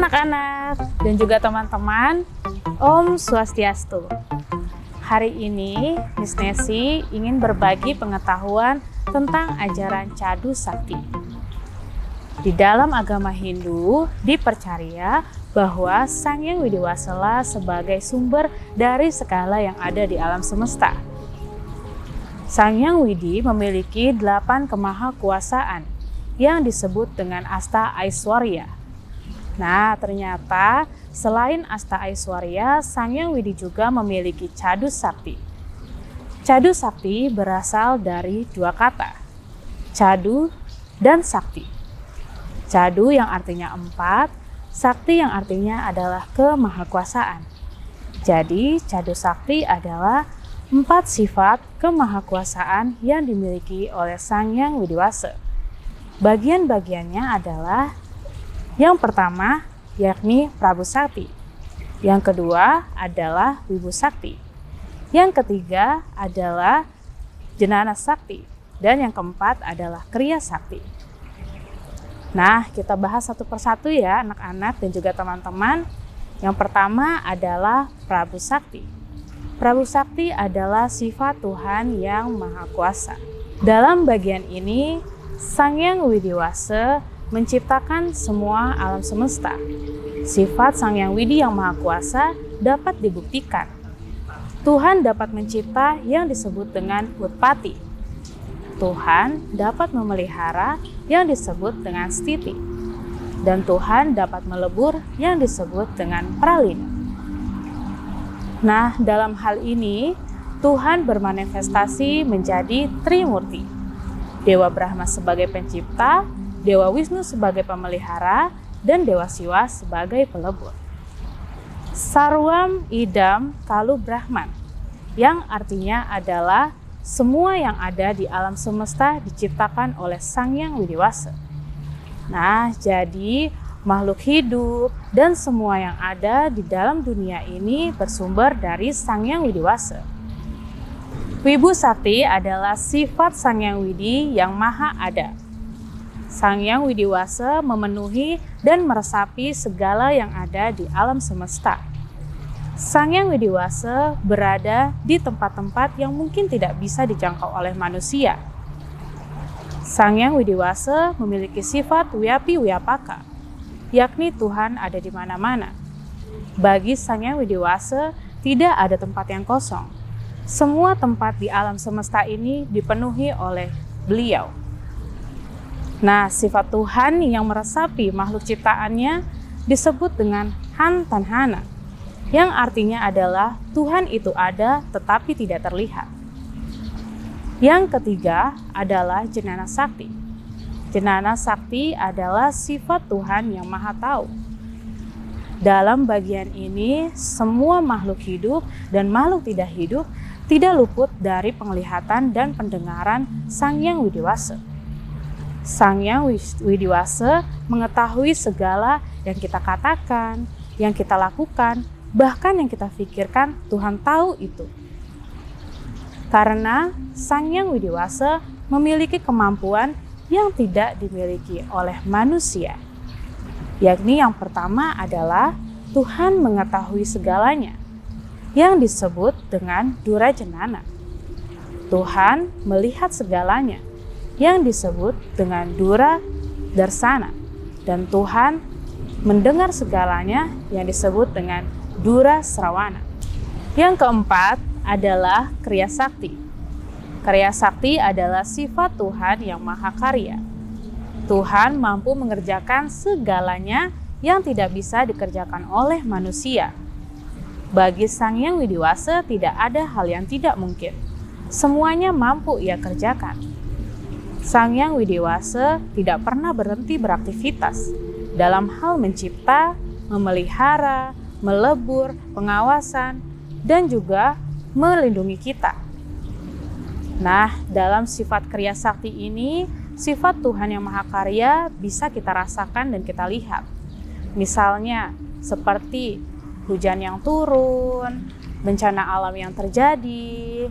anak-anak dan juga teman-teman, Om Swastiastu. Hari ini Miss Nesi ingin berbagi pengetahuan tentang ajaran Cadu Sakti. Di dalam agama Hindu dipercaya bahwa Sang Yang Widiwasala sebagai sumber dari segala yang ada di alam semesta. Sang Yang Widi memiliki delapan kemahakuasaan yang disebut dengan Asta Aiswarya Nah, ternyata selain Asta Aiswarya, Sang Yang Widi juga memiliki Cadu Sakti. Cadu Sakti berasal dari dua kata, Cadu dan Sakti. Cadu yang artinya empat, Sakti yang artinya adalah kemahakuasaan. Jadi, Cadu Sakti adalah empat sifat kemahakuasaan yang dimiliki oleh Sang Yang Widiwasa. Bagian-bagiannya adalah yang pertama yakni Prabu Sakti. Yang kedua adalah Wibu Sakti. Yang ketiga adalah Jenana Sakti. Dan yang keempat adalah Kriya Sakti. Nah, kita bahas satu persatu ya anak-anak dan juga teman-teman. Yang pertama adalah Prabu Sakti. Prabu Sakti adalah sifat Tuhan yang Maha Kuasa. Dalam bagian ini, Sang Yang Widiwasa menciptakan semua alam semesta. Sifat Sang Yang Widi yang Maha Kuasa dapat dibuktikan. Tuhan dapat mencipta yang disebut dengan Utpati. Tuhan dapat memelihara yang disebut dengan Stiti. Dan Tuhan dapat melebur yang disebut dengan Pralin. Nah, dalam hal ini, Tuhan bermanifestasi menjadi Trimurti. Dewa Brahma sebagai pencipta, Dewa Wisnu sebagai pemelihara, dan Dewa Siwa sebagai pelebur. Sarwam Idam Kalu Brahman, yang artinya adalah semua yang ada di alam semesta diciptakan oleh Sang Yang Widiwasa. Nah, jadi makhluk hidup dan semua yang ada di dalam dunia ini bersumber dari Sang Yang Widiwasa. Wibu Sakti adalah sifat Sang Yang Widi yang maha ada Sang Yang Widiwasa memenuhi dan meresapi segala yang ada di alam semesta. Sang Yang Widiwasa berada di tempat-tempat yang mungkin tidak bisa dijangkau oleh manusia. Sang Yang Widiwasa memiliki sifat Wiyapi Wiyapaka, yakni Tuhan ada di mana-mana. Bagi Sang Yang Widiwasa, tidak ada tempat yang kosong. Semua tempat di alam semesta ini dipenuhi oleh beliau. Nah, sifat Tuhan yang meresapi makhluk ciptaannya disebut dengan Han Tanhana, yang artinya adalah Tuhan itu ada tetapi tidak terlihat. Yang ketiga adalah Jenana Sakti. Jenana Sakti adalah sifat Tuhan yang maha tahu. Dalam bagian ini, semua makhluk hidup dan makhluk tidak hidup tidak luput dari penglihatan dan pendengaran Sang Yang Widiwasa. Sang Yang Widiwasa mengetahui segala yang kita katakan, yang kita lakukan, bahkan yang kita pikirkan, Tuhan tahu itu. Karena Sang Yang Widiwasa memiliki kemampuan yang tidak dimiliki oleh manusia. Yakni yang pertama adalah Tuhan mengetahui segalanya, yang disebut dengan Durajanana. Tuhan melihat segalanya, yang disebut dengan Dura Darsana dan Tuhan mendengar segalanya yang disebut dengan Dura Srawana. Yang keempat adalah Kriya Sakti. Kriya Sakti adalah sifat Tuhan yang maha karya. Tuhan mampu mengerjakan segalanya yang tidak bisa dikerjakan oleh manusia. Bagi Sang Yang Widiwasa tidak ada hal yang tidak mungkin. Semuanya mampu ia kerjakan. Sang Yang Widiwasa tidak pernah berhenti beraktivitas dalam hal mencipta, memelihara, melebur, pengawasan, dan juga melindungi kita. Nah, dalam sifat kriya sakti ini, sifat Tuhan yang Maha Karya bisa kita rasakan dan kita lihat. Misalnya, seperti hujan yang turun, bencana alam yang terjadi,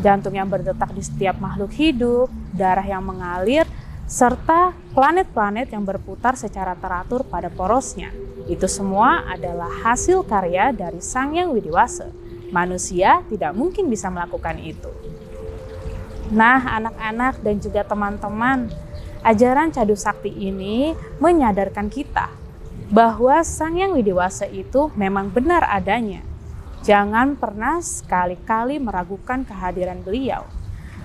jantung yang berdetak di setiap makhluk hidup, darah yang mengalir, serta planet-planet yang berputar secara teratur pada porosnya. Itu semua adalah hasil karya dari Sang Yang Widiwasa. Manusia tidak mungkin bisa melakukan itu. Nah, anak-anak dan juga teman-teman, ajaran Cadu Sakti ini menyadarkan kita bahwa Sang Yang Widiwasa itu memang benar adanya. Jangan pernah sekali-kali meragukan kehadiran beliau.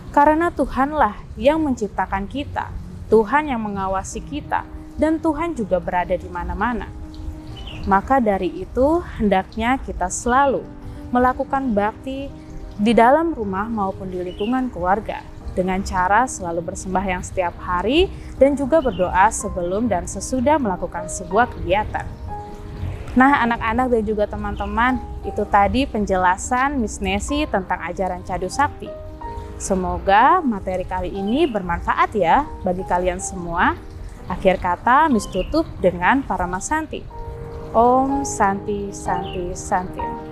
Karena Tuhanlah yang menciptakan kita Tuhan yang mengawasi kita, dan Tuhan juga berada di mana-mana. Maka dari itu, hendaknya kita selalu melakukan bakti di dalam rumah maupun di lingkungan keluarga dengan cara selalu bersembahyang setiap hari dan juga berdoa sebelum dan sesudah melakukan sebuah kegiatan. Nah, anak-anak dan juga teman-teman, itu tadi penjelasan Miss Nesi tentang ajaran Cadu Sakti. Semoga materi kali ini bermanfaat ya bagi kalian semua. Akhir kata, Miss tutup dengan para Santi. Om Santi Santi Santi.